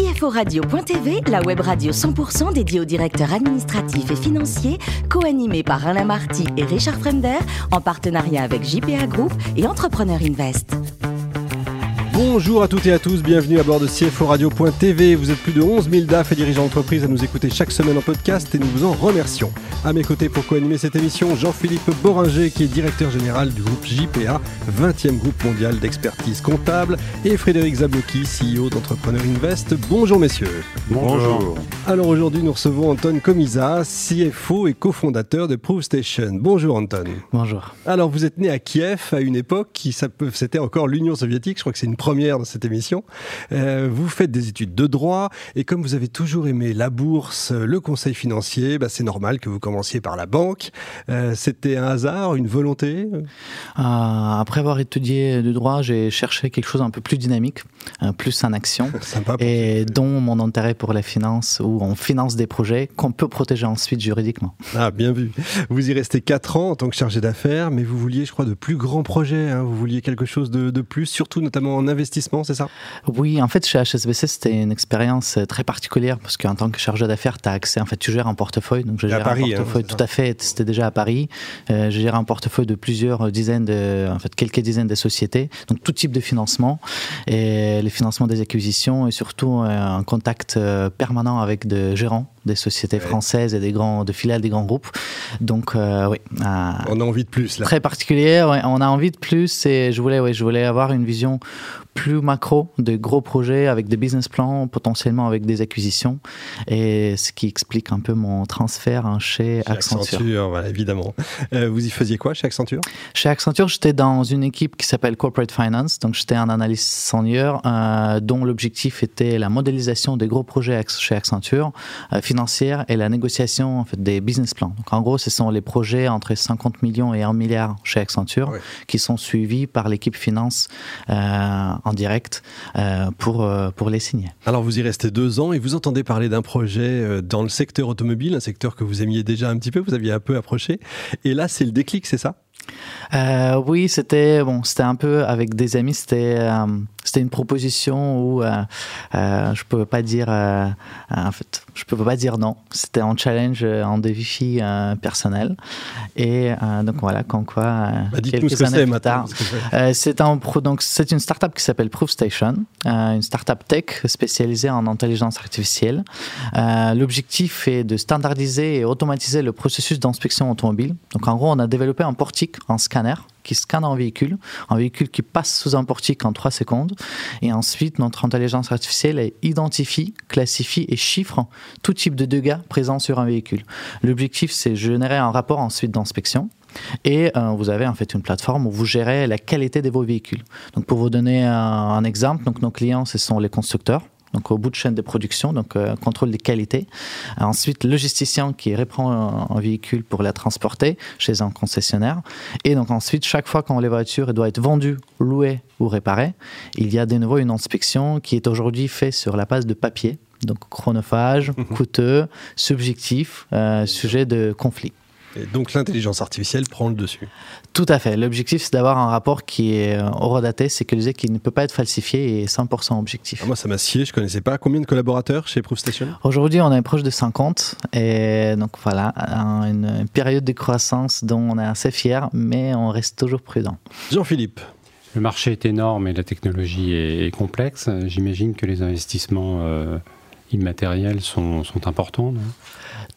CFORadio.tv, la web radio 100% dédiée aux directeurs administratifs et financiers, co-animée par Alain Marty et Richard Fremder, en partenariat avec JPA Group et Entrepreneur Invest. Bonjour à toutes et à tous, bienvenue à bord de CFO Radio.tv. Vous êtes plus de 11 000 DAF et dirigeants d'entreprise à nous écouter chaque semaine en podcast et nous vous en remercions. À mes côtés pour co-animer cette émission, Jean-Philippe Boringer qui est directeur général du groupe JPA, 20e groupe mondial d'expertise comptable, et Frédéric Zablocki, CEO d'Entrepreneur Invest. Bonjour messieurs. Bonjour. Alors aujourd'hui nous recevons Anton Komisa, CFO et cofondateur de ProofStation. Bonjour Anton. Bonjour. Alors vous êtes né à Kiev à une époque qui c'était encore l'Union soviétique, je crois que c'est une première dans cette émission. Euh, vous faites des études de droit et comme vous avez toujours aimé la bourse, le conseil financier, bah, c'est normal que vous commenciez par la banque. Euh, c'était un hasard, une volonté? Euh, Après avoir étudié le droit, j'ai cherché quelque chose un peu plus dynamique, plus en action, Sympa et dont mon intérêt pour la finance, où on finance des projets qu'on peut protéger ensuite juridiquement. Ah, bien vu. Vous y restez 4 ans en tant que chargé d'affaires, mais vous vouliez, je crois, de plus grands projets. Hein. Vous vouliez quelque chose de, de plus, surtout notamment en investissement investissement, c'est ça? Oui, en fait, chez HSBC, c'était une expérience euh, très particulière parce qu'en tant que chargé d'affaires, tu as accès, en fait, tu gères un portefeuille. Donc, je gère Paris, un portefeuille, hein, tout à fait, c'était déjà à Paris. Euh, je gère un portefeuille de plusieurs dizaines, de, en fait, quelques dizaines de sociétés, donc tout type de financement, et les financements des acquisitions et surtout euh, un contact permanent avec des gérants des sociétés françaises et des grands, de filiales des grands groupes. Donc, oui. on a envie de plus, là. Très particulière, on a envie de plus et je voulais, ouais, je voulais avoir une vision plus macro, de gros projets avec des business plans, potentiellement avec des acquisitions. Et ce qui explique un peu mon transfert hein, chez, Accenture. Accenture voilà, évidemment. Euh, vous y faisiez quoi chez Accenture? Chez Accenture, j'étais dans une équipe qui s'appelle Corporate Finance. Donc, j'étais un analyste senior euh, dont l'objectif était la modélisation des gros projets chez Accenture, euh, financière et la négociation en fait, des business plans. Donc, en gros, ce sont les projets entre 50 millions et 1 milliard chez Accenture qui sont suivis par l'équipe finance en direct euh, pour, euh, pour les signer. Alors vous y restez deux ans et vous entendez parler d'un projet euh, dans le secteur automobile, un secteur que vous aimiez déjà un petit peu, vous aviez un peu approché. Et là, c'est le déclic, c'est ça? Oui, c'était bon, c'était un peu avec des amis, c'était c'était une proposition où euh, euh, je pouvais pas dire, euh, en fait, je pouvais pas dire non. C'était un challenge, un défi personnel. Et donc voilà, quand quoi. Bah, quelques ce années plus tard, c'est un donc c'est une startup qui s'appelle ProofStation, une startup tech spécialisée en intelligence artificielle. L'objectif est de standardiser et automatiser le processus d'inspection automobile. Donc en gros, on a développé un portique, un scanner qui scanne un véhicule, un véhicule qui passe sous un portique en 3 secondes. Et ensuite, notre intelligence artificielle identifie, classifie et chiffre tout type de dégâts présents sur un véhicule. L'objectif, c'est générer un rapport ensuite d'inspection. Et euh, vous avez en fait une plateforme où vous gérez la qualité de vos véhicules. Donc pour vous donner un, un exemple, donc nos clients, ce sont les constructeurs donc au bout de chaîne de production, donc euh, contrôle des qualités. Ensuite, logisticien qui reprend un, véhicule pour la transporter chez un concessionnaire. Et donc ensuite, chaque fois quand les voitures doivent être vendues, louées ou réparées, il y a de nouveau une inspection qui est aujourd'hui faite sur la base de papier. Donc chronophage, coûteux, subjectif, euh, sujet de conflit. Et donc l'intelligence artificielle prend le dessus. Tout à fait. L'objectif, c'est d'avoir un rapport qui est euh, horodaté, sécurisé, qui ne peut pas être falsifié et 100% objectif. Ah, moi, ça m'a scié, je ne connaissais pas. Combien de collaborateurs chez ProofStation Aujourd'hui, on est proche de 50. Et donc voilà, une période de croissance dont on est assez fier, mais on reste toujours prudent. Jean-Philippe le marché est énorme et la technologie est, complexe. J'imagine que les investissements euh, immatériels sont, sont importants.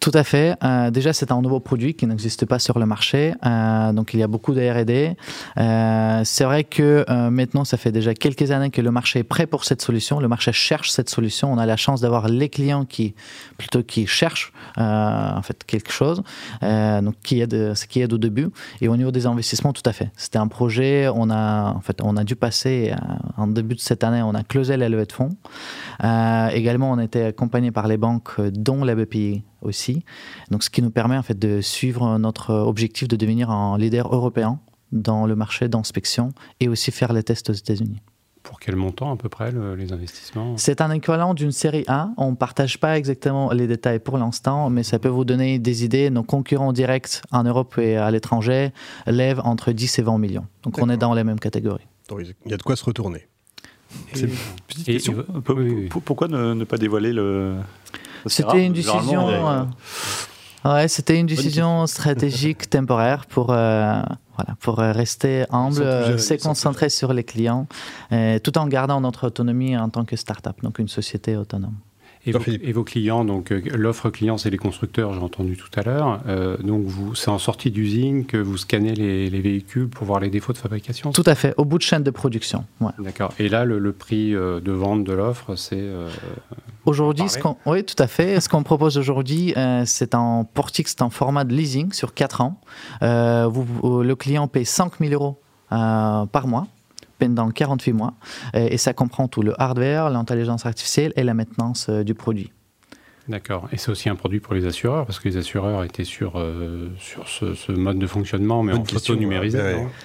Tout à fait. Euh, déjà, c'est un nouveau produit qui n'existe pas sur le marché. Euh, donc, il y a beaucoup de R&D. Euh, c'est vrai que maintenant, ça fait déjà quelques années que le marché est prêt pour cette solution. Le marché cherche cette solution. On a la chance d'avoir les clients qui, plutôt, qui cherchent en fait quelque chose. donc, qui aide, ce qui aide au début. Et au niveau des investissements, tout à fait. C'était un projet. On a, en fait, on a dû passer en début de cette année, on a closé la levée de fonds. également, on était accompagné par les banques, dont la BPI aussi. Donc, ce qui nous permet en fait de suivre notre objectif de devenir un leader européen dans le marché d'inspection et aussi faire les tests aux États-Unis. Pour quel montant à peu près les investissements? C'est un équivalent d'une série A. On ne partage pas exactement les détails pour l'instant, mais ça peut vous donner des idées. Nos concurrents directs en Europe et à l'étranger lèvent entre 10 et 20 millions. Donc on est dans les mêmes catégories. il y a de quoi se retourner. Petite question, pourquoi ne, pas dévoiler le... C'était une décision... Euh, ouais, c'était une décision stratégique temporaire pour, euh, voilà, pour rester humble, se concentrer sur les clients, tout en gardant notre autonomie en tant que start-up, donc une société autonome. Et vos, clients, donc euh, l'offre client, c'est les constructeurs, j'ai entendu tout à l'heure. Euh, donc vous, c'est en sortie d'usine que vous scannez les, véhicules pour voir les défauts de fabrication Tout à fait, au bout de chaîne de production. D'accord. Et là, le, prix euh, de vente de l'offre, c'est. aujourd'hui, ce qu'on, oui, tout à fait. ce qu'on propose aujourd'hui, c'est en Portix, c'est en format de leasing sur 4 ans. Vous, le client paye 5 000 euros par mois pendant 48 mois. Et, ça comprend tout le hardware, l'intelligence artificielle et la maintenance euh, du produit. D'accord. Et c'est aussi un produit pour les assureurs, parce que les assureurs étaient sur, euh, sur ce, mode de fonctionnement, mais en photo numérisé.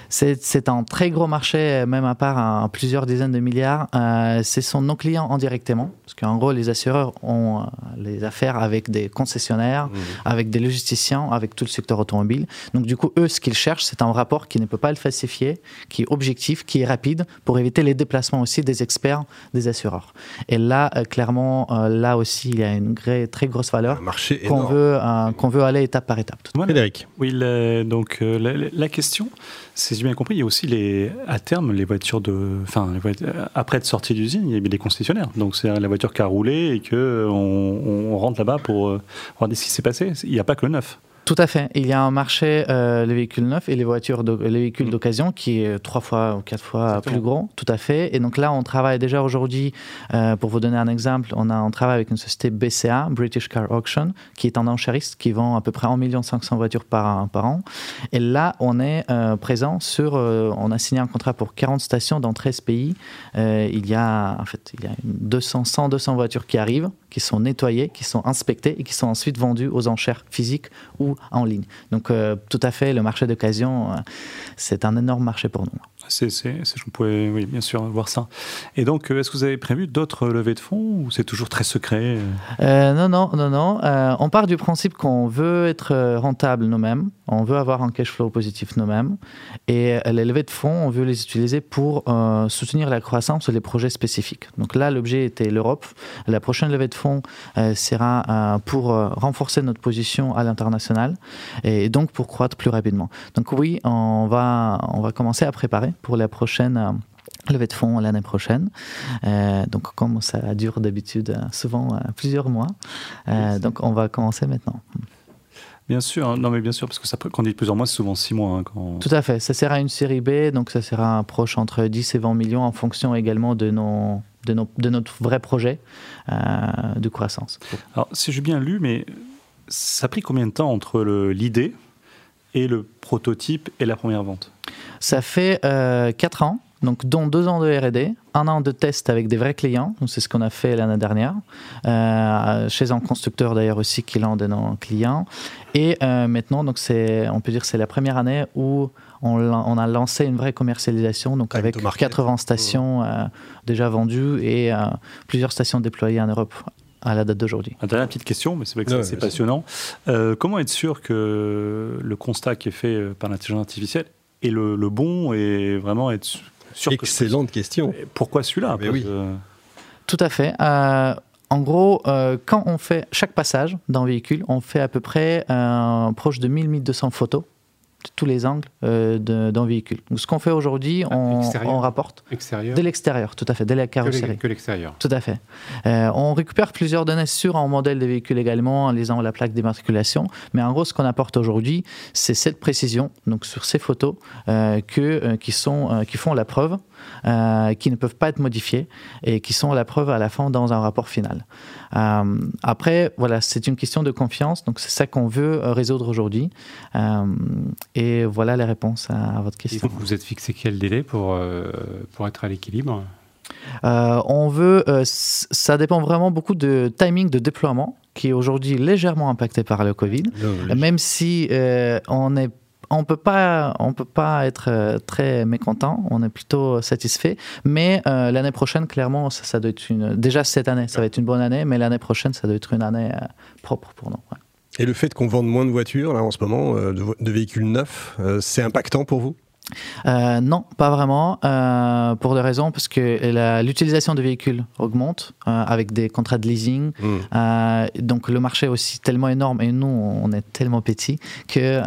C'est un très gros marché, même à part plusieurs dizaines de milliards. Euh, ce sont nos clients indirectement, parce qu'en gros, les assureurs ont euh, les affaires avec des concessionnaires, mmh. avec des logisticiens, avec tout le secteur automobile. Donc, du coup, eux, ce qu'ils cherchent, c'est un rapport qui ne peut pas le falsifier, qui est objectif, qui est rapide, pour éviter les déplacements aussi des experts des assureurs. Et là, clairement, là aussi, il y a une très, grosse valeur qu'on veut, euh, qu'on veut aller étape par étape. Frédéric. Oui, donc euh, la, question, si j'ai bien compris, il y a aussi les, à terme les voitures de, enfin, après être sortie d'usine, il y a des concessionnaires. Donc c'est la voiture qui a roulé et que on, rentre là-bas pour euh, voir ce qui s'est passé. Il n'y a pas que le neuf. Tout à fait. Il y a un marché, euh, les véhicules neufs et les voitures, les véhicules mm. d'occasion, qui est trois fois ou quatre fois plus gros. Tout à fait. Et donc là, on travaille déjà aujourd'hui, euh, pour vous donner un exemple, on, a, on travaille avec une société BCA, British Car Auction, qui est un enchériste qui vend à peu près 1 500 voitures par, par an. Et là, on est euh, présent sur, euh, on a signé un contrat pour 40 stations dans 13 pays. Euh, il y a, en fait, il y a 200, 100, 200 voitures qui arrivent, qui sont nettoyées, qui sont inspectées et qui sont ensuite vendues aux enchères physiques ou en ligne. Donc euh, tout à fait, le marché d'occasion, euh, c'est un énorme marché pour nous. C'est, je pouvais, oui, bien sûr, voir ça. Et donc, euh, est-ce que vous avez prévu d'autres levées de fonds ou c'est toujours très secret Non, non, non, non. on part du principe qu'on veut être rentable nous-mêmes, on veut avoir un cash flow positif nous-mêmes, et les levées de fonds, on veut les utiliser pour soutenir la croissance les projets spécifiques. Donc là, l'objet était l'Europe. La prochaine levée de fonds sera pour renforcer notre position à l'international et donc pour croître plus rapidement. Donc oui, on va, on va commencer à préparer pour la prochaine euh, levée de fonds l'année prochaine. Euh, donc comme ça dure d'habitude euh, souvent plusieurs mois, donc on va commencer maintenant. Bien sûr, non mais bien sûr, parce que ça, quand on dit plusieurs mois, c'est souvent six mois. Hein, Tout à fait, ça sera une série B, donc ça sera un proche entre 10 et 20 millions en fonction également de, nos, de, nos, de notre vrai projet de croissance. Alors, si j'ai bien lu, mais ça a pris combien de temps entre l'idée et le prototype et la première vente. Ça fait euh, 4 ans, donc dont 2 ans de RD, un an de test avec des vrais clients, c'est ce qu'on a fait l'année dernière, euh, chez un constructeur d'ailleurs aussi qui est l'un de nos clients. Et euh, maintenant, donc on peut dire que c'est la première année où on, a lancé une vraie commercialisation, donc avec 80 stations euh, déjà vendues et plusieurs stations déployées en Europe à la date d'aujourd'hui. Dernière petite question, mais c'est vrai que c'est passionnant. Euh, comment être sûr que le constat qui est fait euh, par l'intelligence artificielle est le, bon et vraiment être sûr Excellente question. Pourquoi celui-là eh ben. Tout à fait. Euh, en gros, quand on fait chaque passage dans le véhicule, on fait à peu près proche de 1000-1200 photos tous les angles euh, d'un véhicule. Donc, ce qu'on fait aujourd'hui, ah, on, rapporte extérieur. de l'extérieur, tout à fait, de la carrosserie. Que l'extérieur. Tout à fait. Euh, on récupère plusieurs données sur un modèle de véhicule également en lisant la plaque d'immatriculation. Mais en gros, ce qu'on apporte aujourd'hui, c'est cette précision, donc sur ces photos, euh, que, qui, sont, qui font la preuve, qui ne peuvent pas être modifiées et qui sont la preuve à la fin dans un rapport final. après, voilà, c'est une question de confiance, donc c'est ça qu'on veut résoudre aujourd'hui. Et voilà les réponses à, votre question. vous êtes fixé quel délai pour, euh, pour être à l'équilibre? Euh, on veut, euh, ça dépend vraiment beaucoup de timing de déploiement, qui est aujourd'hui légèrement impacté par le Covid, même si on est on peut pas, on peut pas être très mécontent. On est plutôt satisfait. Mais l'année prochaine, clairement, ça, doit être une. Déjà cette année, ça va être une bonne année, mais l'année prochaine, ça doit être une année propre pour nous. Et le fait qu'on vende moins de voitures là en ce moment, euh, de, véhicules neufs, euh, c'est impactant pour vous? Euh, non, pas vraiment, euh, pour des raisons parce que l'utilisation de véhicules augmente euh, avec des contrats de leasing. Mm. donc le marché est aussi tellement énorme et nous, on est tellement petits que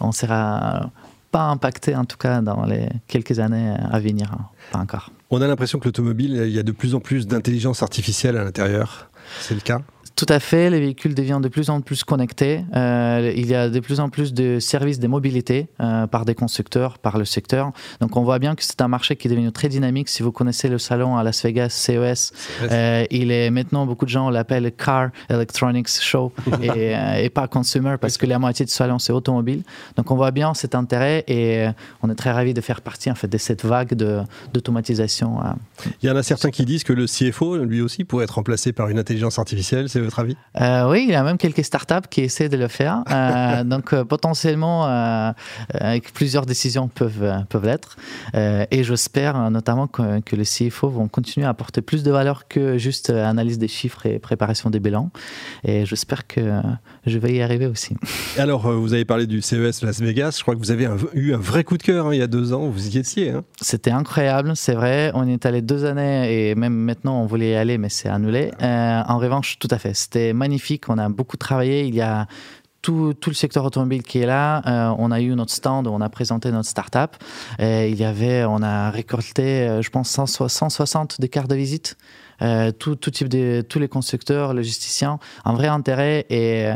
on sera pas impacté en tout cas dans les quelques années à venir, hein. pas encore. On a l'impression que l'automobile, il y a de plus en plus d'intelligence artificielle à l'intérieur. C'est le cas? Tout à fait, les véhicules deviennent de plus en plus connectés. Euh, il y a de plus en plus de services de mobilité euh, par des constructeurs, par le secteur. Donc on voit bien que c'est un marché qui est devenu très dynamique. Si vous connaissez le salon à Las Vegas, CES, euh, il est maintenant, beaucoup de gens l'appellent Car Electronics Show et, et, pas Consumer parce que la moitié du salon c'est automobile. Donc on voit bien cet intérêt et on est très ravis de faire partie en fait, de cette vague d'automatisation. Il y en a certains qui disent que le CFO, lui aussi, pourrait être remplacé par une intelligence artificielle votre avis? Euh, Oui, il y a même quelques startups qui essaient de le faire. Euh, donc euh, potentiellement, avec plusieurs décisions peuvent, peuvent l'être. et j'espère notamment que, que, les CFO vont continuer à apporter plus de valeur que juste analyse des chiffres et préparation des bilans. Et j'espère que je vais y arriver aussi. alors, vous avez parlé du CES Las Vegas. Je crois que vous avez eu un vrai coup de cœur hein, il y a deux ans. Vous y étiez. Hein. C'était incroyable, c'est vrai. On y est allé deux années et même maintenant on voulait y aller, mais c'est annulé. en revanche, tout à fait c'était magnifique. On a beaucoup travaillé. Il y a tout, tout, le secteur automobile qui est là. Euh, on a eu notre stand, on a présenté notre start-up. il y avait, on a récolté, euh, je pense, 160 des cartes de visite. Euh, tout, tout, type de tous les constructeurs, logisticiens, un vrai intérêt et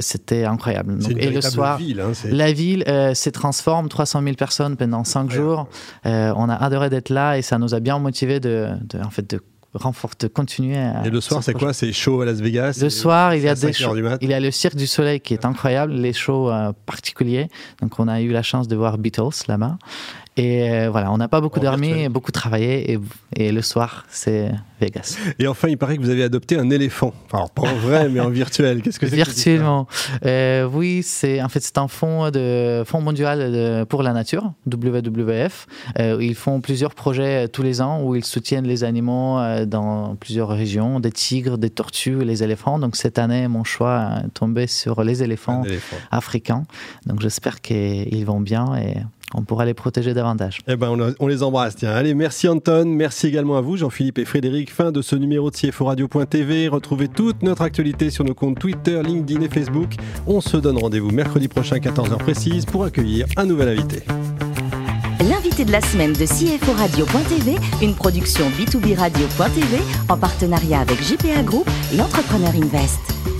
c'était incroyable. Donc, et le soir, ville, hein, la ville se transforme, 300 000 personnes pendant 5 jours. on a adoré d'être là et ça nous a bien motivé de, de en fait, de renforce, continuer Et le soir, c'est quoi? C'est chaud à Las Vegas Le soir, il y a des shows, il y a le Cirque du Soleil qui est incroyable, les shows euh, particuliers. Donc, on a eu la chance de voir Beatles là-bas. Et euh, voilà, on n'a pas beaucoup dormi, beaucoup travaillé, et, et le soir, c'est Vegas. Et enfin, il paraît que vous avez adopté un éléphant. Alors, pas en vrai, mais en virtuel. Qu'est-ce que c'est Virtuellement. Euh, oui, c'est en fait c'est un fonds de fonds mondial pour la nature, WWF. Euh, ils font plusieurs projets tous les ans où ils soutiennent les animaux dans plusieurs régions, des tigres, des tortues, les éléphants. Donc cette année, mon choix est tombé sur les éléphants africains. Donc j'espère qu'ils vont bien et on pourra les protéger davantage. Eh ben, on, les embrasse. Tiens, allez, merci Anton, merci également à vous, Jean-Philippe et Frédéric. Fin de ce numéro de CFO Radio.tv. Retrouvez toute notre actualité sur nos comptes Twitter, LinkedIn et Facebook. On se donne rendez-vous mercredi prochain, 14h précise, pour accueillir un nouvel invité. L'invité de la semaine de CFO Radio.tv, une production B2B Radio.tv en partenariat avec JPA Group et Entrepreneur Invest.